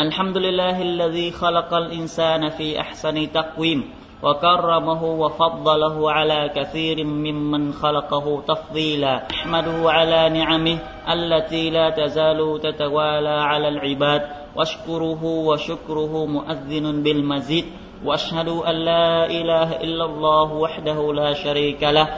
الحمد لله الذي خلق الإنسان في أحسن تقويم وكرمه وفضله على كثير ممن خلقه تفضيلا. احمده على نعمه التي لا تزال تتوالى على العباد. واشكره وشكره مؤذن بالمزيد. وأشهد أن لا إله إلا الله وحده لا شريك له.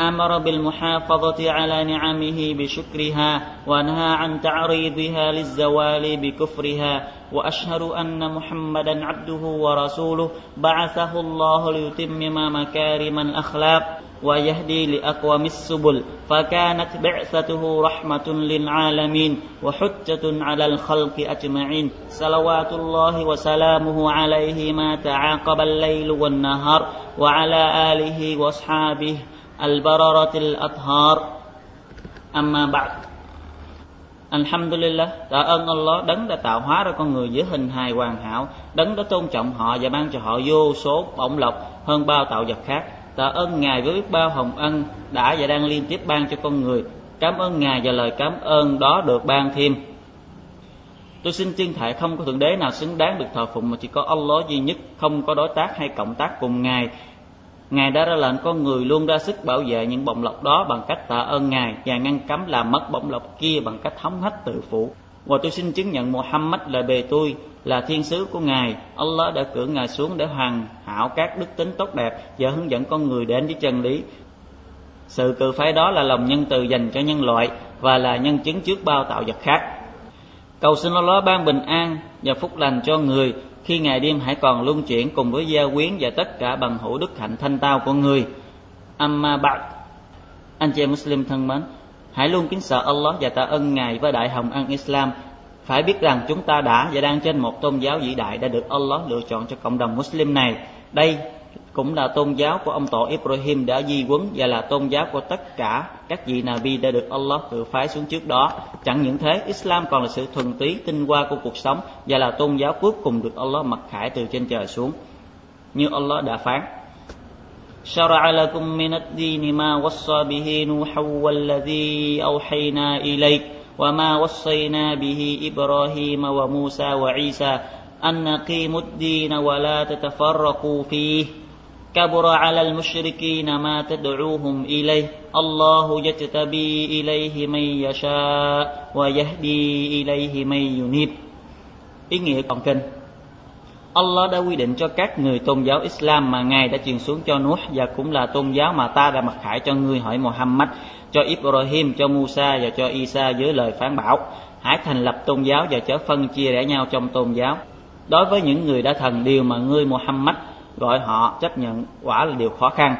أمر بالمحافظة على نعمه بشكرها ونهى عن تعريضها للزوال بكفرها. وأشهد أن محمدا عبده ورسوله بعثه الله ليتمم مكارم الأخلاق ويهدي لأقوم السبل. فكانت بعثته رحمة للعالمين وحجة على الخلق أجمعين. صلوات الله وسلامه عليه ما تعاقب الليل والنهار وعلى آله وأصحابه Al-Bararatil Athar Amma Ba'd Alhamdulillah, tạ ơn Allah đấng đã tạo hóa ra con người dưới hình hài hoàn hảo, đấng đã tôn trọng họ và ban cho họ vô số bổng lộc hơn bao tạo vật khác. Tạ ơn Ngài với biết bao hồng ân đã và đang liên tiếp ban cho con người. Cảm ơn Ngài và lời cảm ơn đó được ban thêm. Tôi xin tuyên thệ không có thượng đế nào xứng đáng được thờ phụng mà chỉ có Allah duy nhất, không có đối tác hay cộng tác cùng Ngài Ngài đã ra lệnh con người luôn ra sức bảo vệ những bổng lộc đó bằng cách tạ ơn Ngài và ngăn cấm làm mất bổng lộc kia bằng cách hống hách tự phụ. Và tôi xin chứng nhận Muhammad là bề tôi, là thiên sứ của Ngài. Allah đã cử Ngài xuống để hoàn hảo các đức tính tốt đẹp và hướng dẫn con người đến với chân lý. Sự cử phái đó là lòng nhân từ dành cho nhân loại và là nhân chứng trước bao tạo vật khác. Cầu xin Allah ban bình an và phúc lành cho người khi ngày đêm hãy còn luân chuyển cùng với gia quyến và tất cả bằng hữu đức hạnh thanh tao của người. Amma bạc anh chị Muslim thân mến, hãy luôn kính sợ Allah và tạ ơn Ngài với đại hồng ân Islam. Phải biết rằng chúng ta đã và đang trên một tôn giáo vĩ đại đã được Allah lựa chọn cho cộng đồng Muslim này. Đây cũng là tôn giáo của ông tổ Ibrahim đã di quấn và là tôn giáo của tất cả các vị Nabi đã được Allah cử phái xuống trước đó. Chẳng những thế, Islam còn là sự thuần túy tinh hoa của cuộc sống và là tôn giáo cuối cùng được Allah mặc khải từ trên trời xuống. Như Allah đã phán. شرع لكم من الدين ما وصى به نوحا والذي أوحينا إليك وما وصينا به إبراهيم وموسى وعيسى أن نقيموا الدين ولا تتفرقوا فيه كبر على المشركين ما تدعوهم إليه الله يجتبي إليه من يشاء ويهدي إليه من ينيب Ý nghĩa còn kinh Allah đã quy định cho các người tôn giáo Islam mà Ngài đã truyền xuống cho Nuh và cũng là tôn giáo mà ta đã mặc khải cho ngươi hỏi Muhammad, cho Ibrahim, cho Musa và cho Isa với lời phán bảo. Hãy thành lập tôn giáo và chớ phân chia rẽ nhau trong tôn giáo. Đối với những người đã thần điều mà ngươi Muhammad gọi họ chấp nhận quả là điều khó khăn.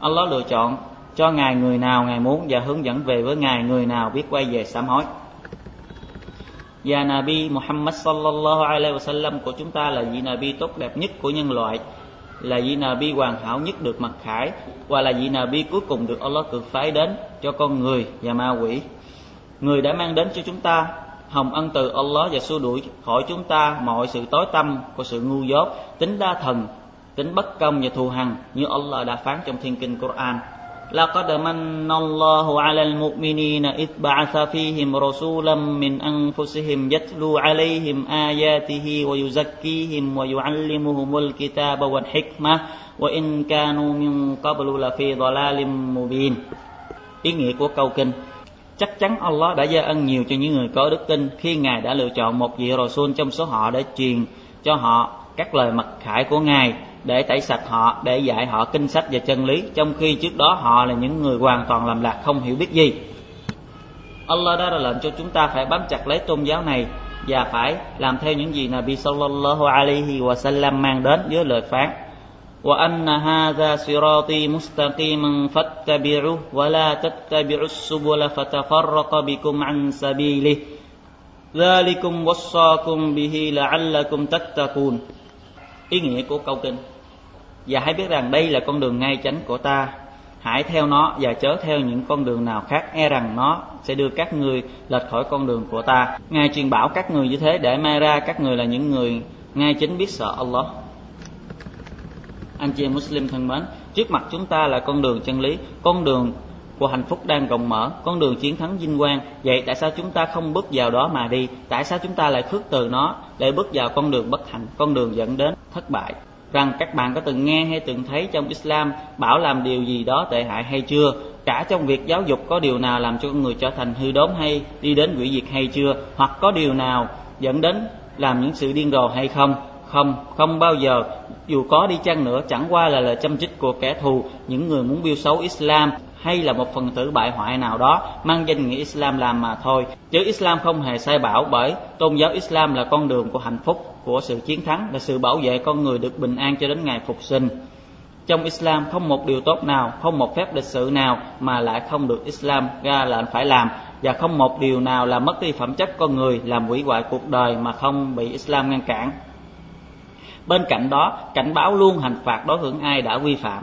Allah lựa chọn cho ngài người nào ngài muốn và hướng dẫn về với ngài người nào biết quay về sám hối. Và Nabi Muhammad sallallahu alaihi wasallam của chúng ta là vị Nabi tốt đẹp nhất của nhân loại, là vị Nabi hoàn hảo nhất được mặc khải, và là vị Nabi cuối cùng được Allah cử phái đến cho con người và ma quỷ. Người đã mang đến cho chúng ta hồng ân từ Allah và xua đuổi khỏi chúng ta mọi sự tối tâm của sự ngu dốt, tính đa thần tính bất công và thù hằn như Allah đã phán trong thiên kinh Quran لقد من الله على المؤمنين إذ بعث فيهم رسولا من أنفسهم يتلو عليهم آياته ويزكيهم ويعلمهم الكتاب والحكمة وإن كانوا من قبل لفي ضلال مبين Ý nghĩa của câu kinh Chắc chắn Allah đã gia ân nhiều cho những người có đức tin khi Ngài đã lựa chọn một vị Rasul trong số họ để truyền cho họ các lời mặc khải của Ngài để tẩy sạch họ, để dạy họ kinh sách và chân lý, trong khi trước đó họ là những người hoàn toàn làm lạc không hiểu biết gì. Allah đã ra lệnh cho chúng ta phải bám chặt lấy tôn giáo này và phải làm theo những gì Nabi sallallahu alaihi wa sallam mang đến với lời phán. وأن هذا صراطي مستقيما فاتبعوه ولا تتبعوا السبل فتفرق بكم عن سبيله ذلكم وصاكم به لعلكم تتقون ý nghĩa của câu kinh và hãy biết rằng đây là con đường ngay chánh của ta. Hãy theo nó và chớ theo những con đường nào khác e rằng nó sẽ đưa các người lệch khỏi con đường của ta. Ngài truyền bảo các người như thế để mai ra các người là những người ngay chính biết sợ Allah. Anh chị em Muslim thân mến, trước mặt chúng ta là con đường chân lý, con đường của hạnh phúc đang rộng mở, con đường chiến thắng vinh quang. Vậy tại sao chúng ta không bước vào đó mà đi? Tại sao chúng ta lại khước từ nó để bước vào con đường bất hạnh, con đường dẫn đến thất bại? Rằng các bạn có từng nghe hay từng thấy trong Islam bảo làm điều gì đó tệ hại hay chưa? Cả trong việc giáo dục có điều nào làm cho con người trở thành hư đốn hay đi đến quỷ diệt hay chưa? Hoặc có điều nào dẫn đến làm những sự điên rồ hay không? Không không bao giờ. Dù có đi chăng nữa, chẳng qua là lời châm chích của kẻ thù. Những người muốn biêu xấu Islam hay là một phần tử bại hoại nào đó mang danh nghĩa Islam làm mà thôi chứ Islam không hề sai bảo bởi tôn giáo Islam là con đường của hạnh phúc của sự chiến thắng và sự bảo vệ con người được bình an cho đến ngày phục sinh trong Islam không một điều tốt nào, không một phép lịch sự nào mà lại không được Islam ra lệnh phải làm và không một điều nào là mất đi phẩm chất con người làm hủy hoại cuộc đời mà không bị Islam ngăn cản. Bên cạnh đó, cảnh báo luôn hành phạt đối hưởng ai đã vi phạm.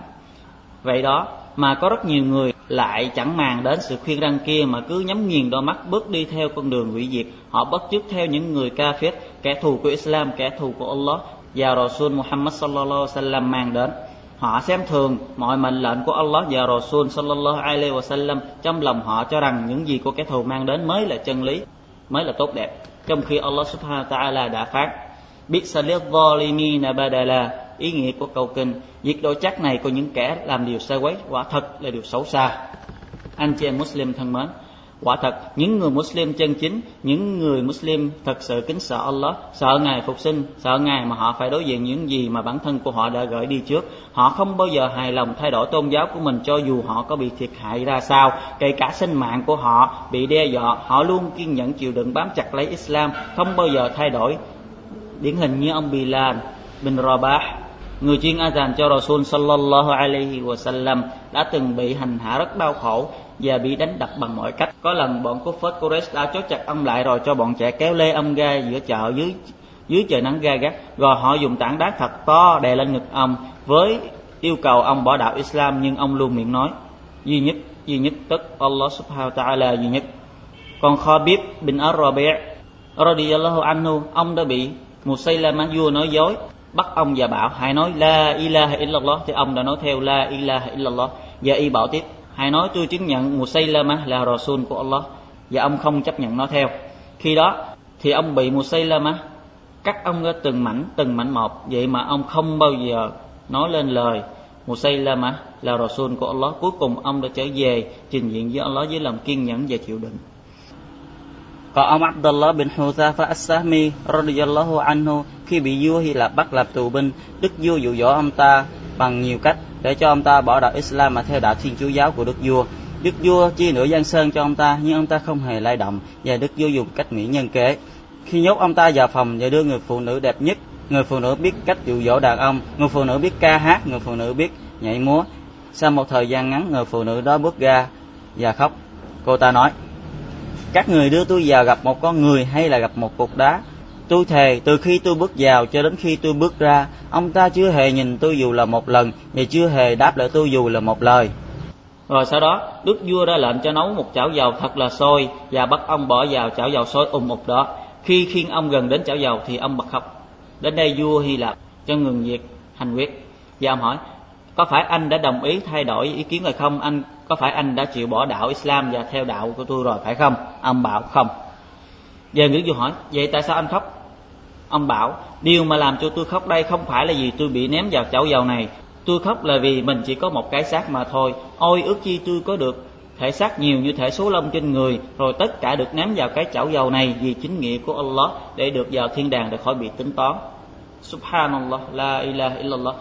Vậy đó, mà có rất nhiều người lại chẳng màng đến sự khuyên răng kia mà cứ nhắm nghiền đôi mắt bước đi theo con đường hủy diệt. Họ bất chước theo những người ca phết kẻ thù của Islam, kẻ thù của Allah và Rasul Muhammad sallallahu alaihi wasallam mang đến. Họ xem thường mọi mệnh lệnh của Allah và Rasul sallallahu alaihi wasallam trong lòng họ cho rằng những gì của kẻ thù mang đến mới là chân lý, mới là tốt đẹp. Trong khi Allah subhanahu wa ta'ala đã phát biết salil zalimina badala ý nghĩa của câu kinh. Việc đổi chắc này của những kẻ làm điều sai quấy, quả thật là điều xấu xa. Anh chị em Muslim thân mến, quả thật, những người Muslim chân chính, những người Muslim thật sự kính sợ Allah, sợ ngài phục sinh, sợ ngài mà họ phải đối diện những gì mà bản thân của họ đã gửi đi trước. Họ không bao giờ hài lòng thay đổi tôn giáo của mình cho dù họ có bị thiệt hại ra sao. Kể cả sinh mạng của họ bị đe dọa, họ luôn kiên nhẫn chịu đựng bám chặt lấy Islam, không bao giờ thay đổi. Điển hình như ông Bilal bin Rabah người chuyên azan cho Rasul sallallahu alaihi wasallam đã từng bị hành hạ rất đau khổ và bị đánh đập bằng mọi cách. Có lần bọn cốt phết Quraysh đã chốt chặt ông lại rồi cho bọn trẻ kéo lê ông ra giữa chợ dưới dưới trời nắng gai gắt. Rồi họ dùng tảng đá thật to đè lên ngực ông với yêu cầu ông bỏ đạo Islam, nhưng ông luôn miệng nói, duy nhất duy nhất tức Allah subhanahu wa ta'ala, duy nhất. Còn Khabib bin Ar-Rabi' radiyallahu anhu, ông đã bị Musaylama vua nói dối bắt ông và bảo hãy nói la ilaha illallah. Thì ông đã nói theo la ilaha illallah. Và y bảo tiếp hãy nói tôi chứng nhận Musaylama là Rasul của Allah. Và ông không chấp nhận nó theo. Khi đó, thì ông bị Musaylama cắt ông ra từng mảnh từng mảnh một. Vậy mà ông không bao giờ nói lên lời Musaylama là Rasul của Allah. Cuối cùng ông đã trở về trình diện với Allah với lòng kiên nhẫn và chịu đựng có ông Abdullah bin Huzafa as-Sahmi radiyallahu anhu khi bị vua Hy Lạp bắt làm tù binh, Đức vua dụ dỗ ông ta bằng nhiều cách để cho ông ta bỏ đạo Islam mà theo đạo Thiên Chúa giáo của Đức vua. Đức vua chia nửa Giang Sơn cho ông ta nhưng ông ta không hề lay động và Đức vua dùng cách mỹ nhân kế. Khi nhốt ông ta vào phòng và đưa người phụ nữ đẹp nhất, người phụ nữ biết cách dụ dỗ đàn ông, người phụ nữ biết ca hát, người phụ nữ biết nhảy múa. Sau một thời gian ngắn, người phụ nữ đó bước ra và khóc. Cô ta nói, các người đưa tôi vào gặp một con người hay là gặp một cục đá? Tôi thề, từ khi tôi bước vào cho đến khi tôi bước ra, ông ta chưa hề nhìn tôi dù là một lần và chưa hề đáp lại tôi dù là một lời. Rồi sau đó, đức vua ra lệnh cho nấu một chảo dầu thật là sôi và bắt ông bỏ vào chảo dầu sôi ùm một đó. Khi khiêng ông gần đến chảo dầu thì ông bật khóc. Đến đây vua hy lạp cho ngừng việc hành quyết. Và ông hỏi, có phải anh đã đồng ý thay đổi ý kiến rồi không? Anh có phải anh đã chịu bỏ đạo Islam và theo đạo của tôi rồi, phải không? Ông bảo, không. Giờ Nguyễn Du hỏi, vậy tại sao anh khóc? Ông bảo, điều mà làm cho tôi khóc đây không phải là vì tôi bị ném vào chảo dầu này. Tôi khóc là vì mình chỉ có một cái xác mà thôi. Ôi, ước chi tôi có được thể xác nhiều như thể số lông trên người, rồi tất cả được ném vào cái chảo dầu này vì chính nghĩa của Allah để được vào thiên đàng để khỏi bị tính toán. Subhanallah, la ilaha illallah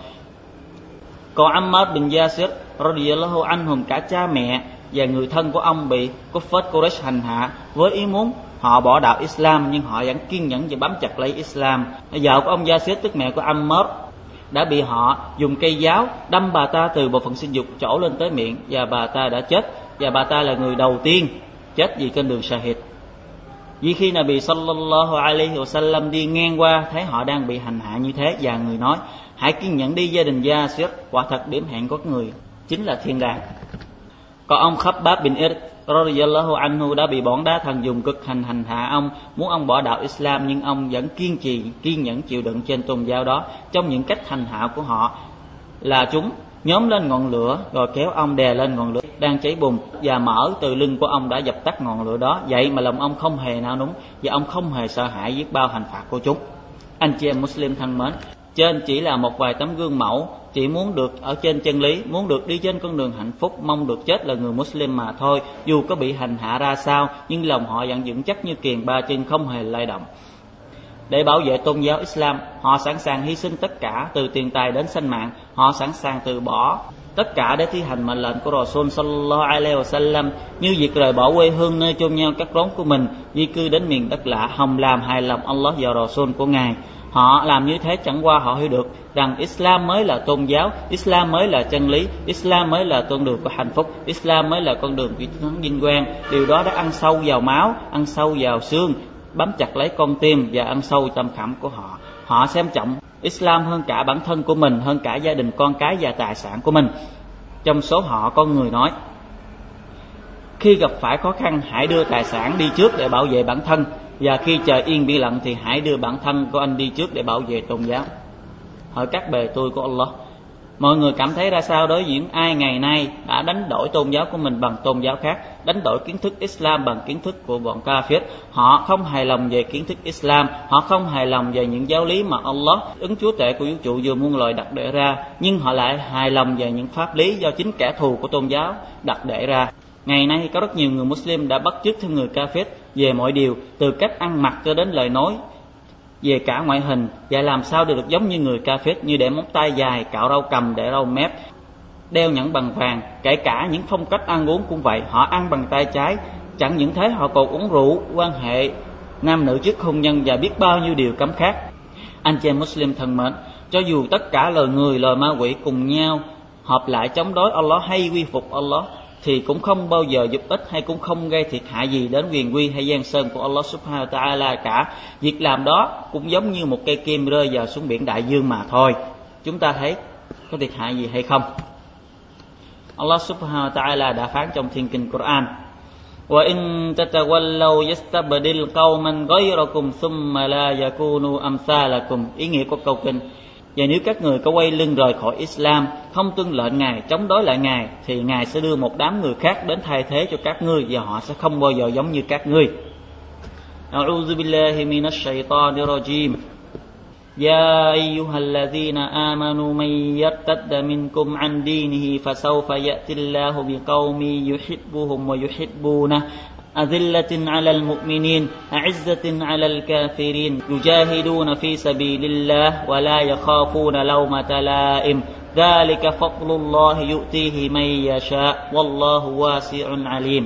còn Ammar bin Yasir radiyallahu anhum, cả cha mẹ và người thân của ông bị Kuffar Quraysh hành hạ với ý muốn họ bỏ đạo Islam, nhưng họ vẫn kiên nhẫn và bám chặt lấy Islam. Vợ của ông Yasir, tức mẹ của Ammar, đã bị họ dùng cây giáo đâm bà ta từ bộ phận sinh dục chỗ lên tới miệng và bà ta đã chết và bà ta là người đầu tiên chết vì trên đường Shahid. Vì khi Nabi sallallahu alaihi wasallam đi ngang qua, thấy họ đang bị hành hạ như thế, và người nói hãy kiên nhẫn đi, gia đình gia siết quả thật điểm hẹn của người chính là thiên đàng. Còn ông Khabbab bin Ir radiyallahu anhu đã bị bọn đá thần dùng cực hành hành hạ ông. Muốn ông bỏ đạo Islam, nhưng ông vẫn kiên trì, kiên nhẫn chịu đựng trên tôn giáo đó. Trong những cách hành hạ của họ là chúng nhóm lên ngọn lửa rồi kéo ông đè lên ngọn lửa đang cháy bùng và mở từ lưng của ông đã dập tắt ngọn lửa đó. Vậy mà lòng ông không hề nao núng và ông không hề sợ hãi giết bao hành phạt của chúng. Anh chị em Muslim thân mến trên chỉ là một vài tấm gương mẫu chỉ muốn được ở trên chân lý muốn được đi trên con đường hạnh phúc mong được chết là người Muslim mà thôi dù có bị hành hạ ra sao nhưng lòng họ vẫn vững chắc như kiền ba chân không hề lay động. Để bảo vệ tôn giáo Islam, họ sẵn sàng hy sinh tất cả từ tiền tài đến sinh mạng, họ sẵn sàng từ bỏ tất cả để thi hành mệnh lệnh của Rasul sallallahu alaihi wasallam như việc rời bỏ quê hương nơi chôn nhau các rốn của mình, di cư đến miền đất lạ, hồng làm hài lòng Allah và Rasul của Ngài. Họ làm như thế chẳng qua họ hiểu được rằng Islam mới là tôn giáo, Islam mới là chân lý, Islam mới là con đường của hạnh phúc, Islam mới là con đường của thắng vinh quang. Điều đó đã ăn sâu vào máu, ăn sâu vào xương, bám chặt lấy con tim và ăn sâu tâm khảm của họ họ xem trọng islam hơn cả bản thân của mình, hơn cả gia đình con cái và tài sản của mình. Trong số họ có người nói, khi gặp phải khó khăn, hãy đưa tài sản đi trước để bảo vệ bản thân, và khi trời yên biển lặng thì hãy đưa bản thân của anh đi trước để bảo vệ tôn giáo. Hỏi các bề tôi của Allah mọi người cảm thấy ra sao đối diện ai ngày nay đã đánh đổi tôn giáo của mình bằng tôn giáo khác, đánh đổi kiến thức Islam bằng kiến thức của bọn kafir? Họ không hài lòng về kiến thức Islam, họ không hài lòng về những giáo lý mà Allah, ứng chúa tể của vũ trụ vừa muôn loài đặt để ra, nhưng họ lại hài lòng về những pháp lý do chính kẻ thù của tôn giáo đặt để ra. Ngày nay có rất nhiều người Muslim đã bắt chước theo người kafir về mọi điều, từ cách ăn mặc cho đến lời nói về cả ngoại hình và làm sao để được giống như người ca phết như để móng tay dài, cạo râu cầm, để râu mép, đeo nhẫn bằng vàng. Kể cả những phong cách ăn uống cũng vậy, họ ăn bằng tay trái. Chẳng những thế, họ còn uống rượu, quan hệ nam nữ trước hôn nhân và biết bao nhiêu điều cấm khác. Anh chị em Muslim thân mến, cho dù tất cả lời người lời ma quỷ cùng nhau, hợp lại chống đối Allah hay quy phục Allah thì cũng không bao giờ giúp ích hay cũng không gây thiệt hại gì đến quyền quy hay gian sơn của Allah Subhanahu wa Taala cả. Việc làm đó cũng giống như một cây kim rơi vào xuống biển đại dương mà thôi. Chúng ta thấy có thiệt hại gì hay không? Allah Subhanahu wa Taala đã phán trong Thiên Kinh Quran: "Wa in tatawallaw yastabdil qauman ghayrakum thumma la yakunu amsalakum." Ý nghĩa của câu kinh và nếu các người có quay lưng rời khỏi Islam không tuân lệnh ngài chống đối lại ngài thì ngài sẽ đưa một đám người khác đến thay thế cho các ngươi và họ sẽ không bao giờ giống như các ngươi أعوذ بالله من الشيطان الرجيم يا أيها الذين آمنوا من يرتد منكم عن دينه فسوف يأتي الله بقوم يحبهم ويحبونه أذلة على المؤمنين أعزة على الكافرين يجاهدون في سبيل الله ولا يخافون لومة لائم ذلك فضل الله يؤتيه من يشاء والله واسع عليم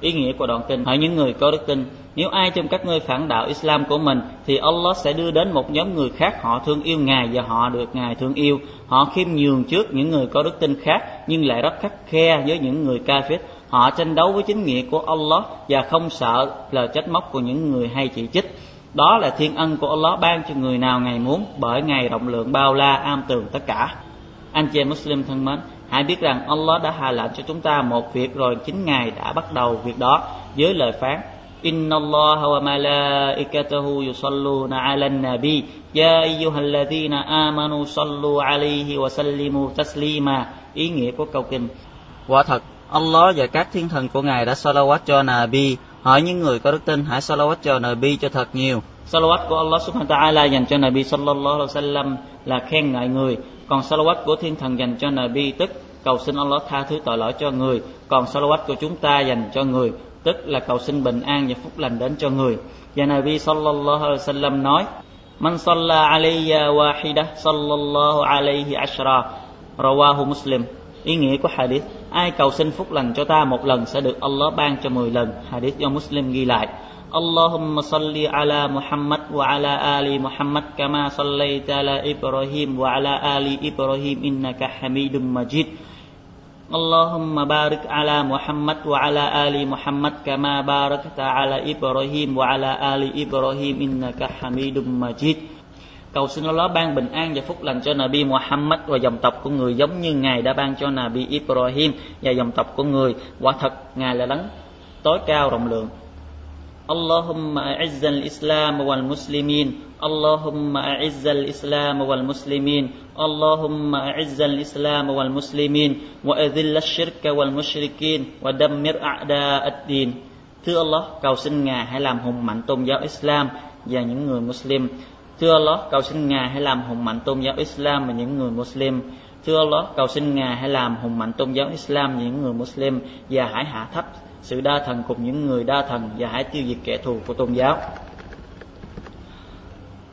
Ý nghĩa của đoạn kinh Hỏi những người có đức tin Nếu ai trong các ngươi phản đạo Islam của mình Thì Allah sẽ đưa đến một nhóm người khác Họ thương yêu Ngài và họ được Ngài thương yêu Họ khiêm nhường trước những người có đức tin khác Nhưng lại rất khắc khe với những người ca phết họ tranh đấu với chính nghĩa của Allah và không sợ lời trách móc của những người hay chỉ trích đó là thiên ân của Allah ban cho người nào ngài muốn bởi ngài rộng lượng bao la am tường tất cả anh chị em Muslim thân mến hãy biết rằng Allah đã hạ lệnh cho chúng ta một việc rồi chính ngài đã bắt đầu việc đó với lời phán إن الله وملائكته يصلون على النبي يا أيها الذين آمنوا صلوا عليه وسلموا تسليما ý nghĩa của câu kinh quả thật Allah và các thiên thần của Ngài đã salawat cho Nabi. Hỏi những người có đức tin, hãy salawat cho Nabi cho thật nhiều. Salawat của Allah subhanahu wa ta'ala dành cho Nabi sallallahu alaihi wasallam là khen ngợi người. Còn salawat của thiên thần dành cho Nabi, tức cầu xin Allah tha thứ tội lỗi cho người. Còn salawat của chúng ta dành cho người, tức là cầu xin bình an và phúc lành đến cho người. Và Nabi sallallahu alaihi wasallam nói: Man salla alayya wahida sallallahu alayhi ashra. Rawahu Muslim. Ý nghĩa của hadith ai cầu xin phúc lành cho ta một lần sẽ được Allah ban cho 10 lần hadith do Muslim ghi lại اللهم صل على محمد وعلى آل محمد كما صليت على إبراهيم وعلى آل إبراهيم إنك حميد مجيد اللهم بارك على محمد وعلى آل محمد كما باركت على إبراهيم وعلى آل إبراهيم إنك حميد مجيد cầu xin Allah ban bình an và phúc lành cho Nabi Muhammad và dòng tộc của người giống như Ngài đã ban cho Nabi Ibrahim và dòng tộc của người. Quả thật Ngài là đấng tối cao rộng lượng. اللهم أعز الإسلام والمسلمين اللهم أعز الإسلام والمسلمين اللهم أعز الإسلام والمسلمين وأذل الشرك والمشركين ودمر أعداء الدين Thưa Allah, cầu xin Ngài hãy làm hùng mạnh tôn giáo Islam và những người Muslim. Thưa Allah, cầu xin Ngài hãy làm hùng mạnh tôn giáo Islam và những người Muslim. Thưa Allah, cầu xin Ngài hãy làm hùng mạnh tôn giáo Islam và những người Muslim và hãy hạ thấp sự đa thần cùng những người đa thần và hãy tiêu diệt kẻ thù của tôn giáo.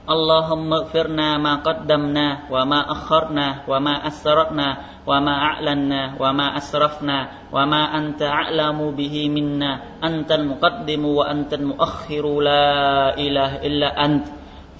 اللهم اغفرنا ما قدمنا وما أخرنا وما أسررنا وما أعلنا وما أسرفنا وما أنت أعلم به منا أنت المقدم وأنت المؤخر لا إله إلا أنت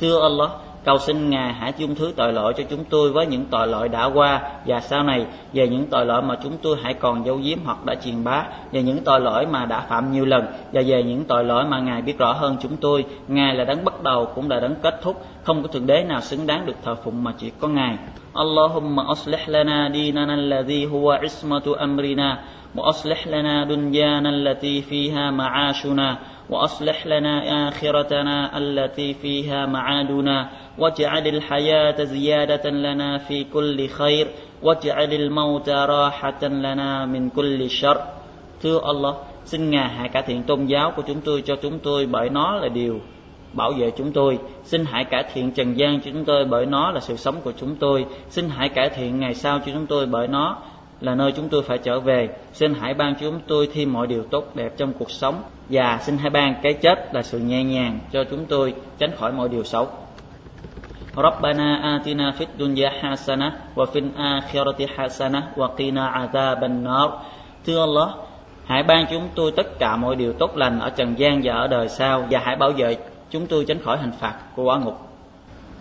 Thưa Allah, cầu xin Ngài hãy dung thứ tội lỗi cho chúng tôi với những tội lỗi đã qua. Và sau này về những tội lỗi mà chúng tôi hãy còn giấu giếm hoặc đã truyền bá về những tội lỗi mà đã phạm nhiều lần và về những tội lỗi mà Ngài biết rõ hơn chúng tôi Ngài là đấng bắt đầu cũng là đấng kết thúc. Không có thượng đế nào xứng đáng được thờ phụng mà chỉ có Ngài. Allahumma aslih lana dinana alladhi huwa ismatu amrina wa aslih lana dunyana allati fiha وأصلح لنا آخرتنا التي فيها معادنا واجعل الحياة زيادة لنا في كل خير واجعل الموت راحة لنا من كل شر Thưa Allah, xin Ngài hãy cải thiện tôn giáo của chúng tôi cho chúng tôi bởi nó là điều bảo vệ chúng tôi. Xin hãy cải thiện trần gian cho chúng tôi bởi nó là sự sống của chúng tôi. Xin hãy cải thiện ngày sau cho chúng tôi bởi nó là nơi chúng tôi phải trở về. Xin hãy ban cho chúng tôi thêm mọi điều tốt đẹp trong cuộc sống và xin hãy ban cái chết là sự nhẹ nhàng cho chúng tôi tránh khỏi mọi điều xấu. ربنا آتنا في الدنيا حسنة وفي الآخرة حسنة وقنا عذاب النار Thưa Allah, hãy ban chúng tôi tất cả mọi điều tốt lành ở trần gian và ở đời sau và hãy bảo vệ chúng tôi tránh khỏi hình phạt của quả ngục.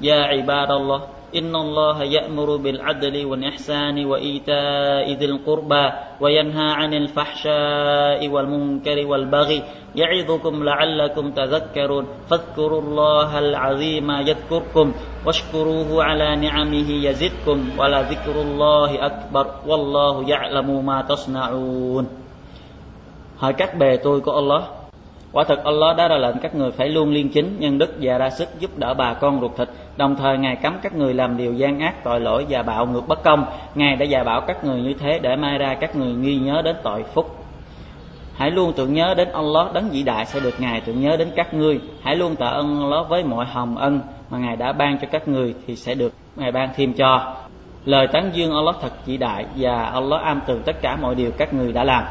Ya ibadallah, إن الله يأمر بالعدل والإحسان وإيتاء ذي القربى وينهى عن الفحشاء والمنكر والبغي يعظكم لعلكم تذكرون فاذكروا الله العظيم يذكركم واشكروه على نعمه يزدكم ولذكر الله أكبر والله يعلم ما تصنعون. Tôi của Allah. Quả thật Allah đã ra lệnh các người phải luôn liên chính, nhân đức và ra sức giúp đỡ bà con ruột thịt. Đồng thời Ngài cấm các người làm điều gian ác, tội lỗi và bạo ngược bất công. Ngài đã dạy bảo các người như thế để mai ra các người nghi nhớ đến tội phúc. Hãy luôn tưởng nhớ đến Allah đấng vĩ đại sẽ được Ngài tưởng nhớ đến các ngươi. Hãy luôn tạ ơn Allah với mọi hồng ân mà Ngài đã ban cho các người thì sẽ được Ngài ban thêm cho. Lời tán dương Allah thật vĩ đại và Allah am tường tất cả mọi điều các người đã làm.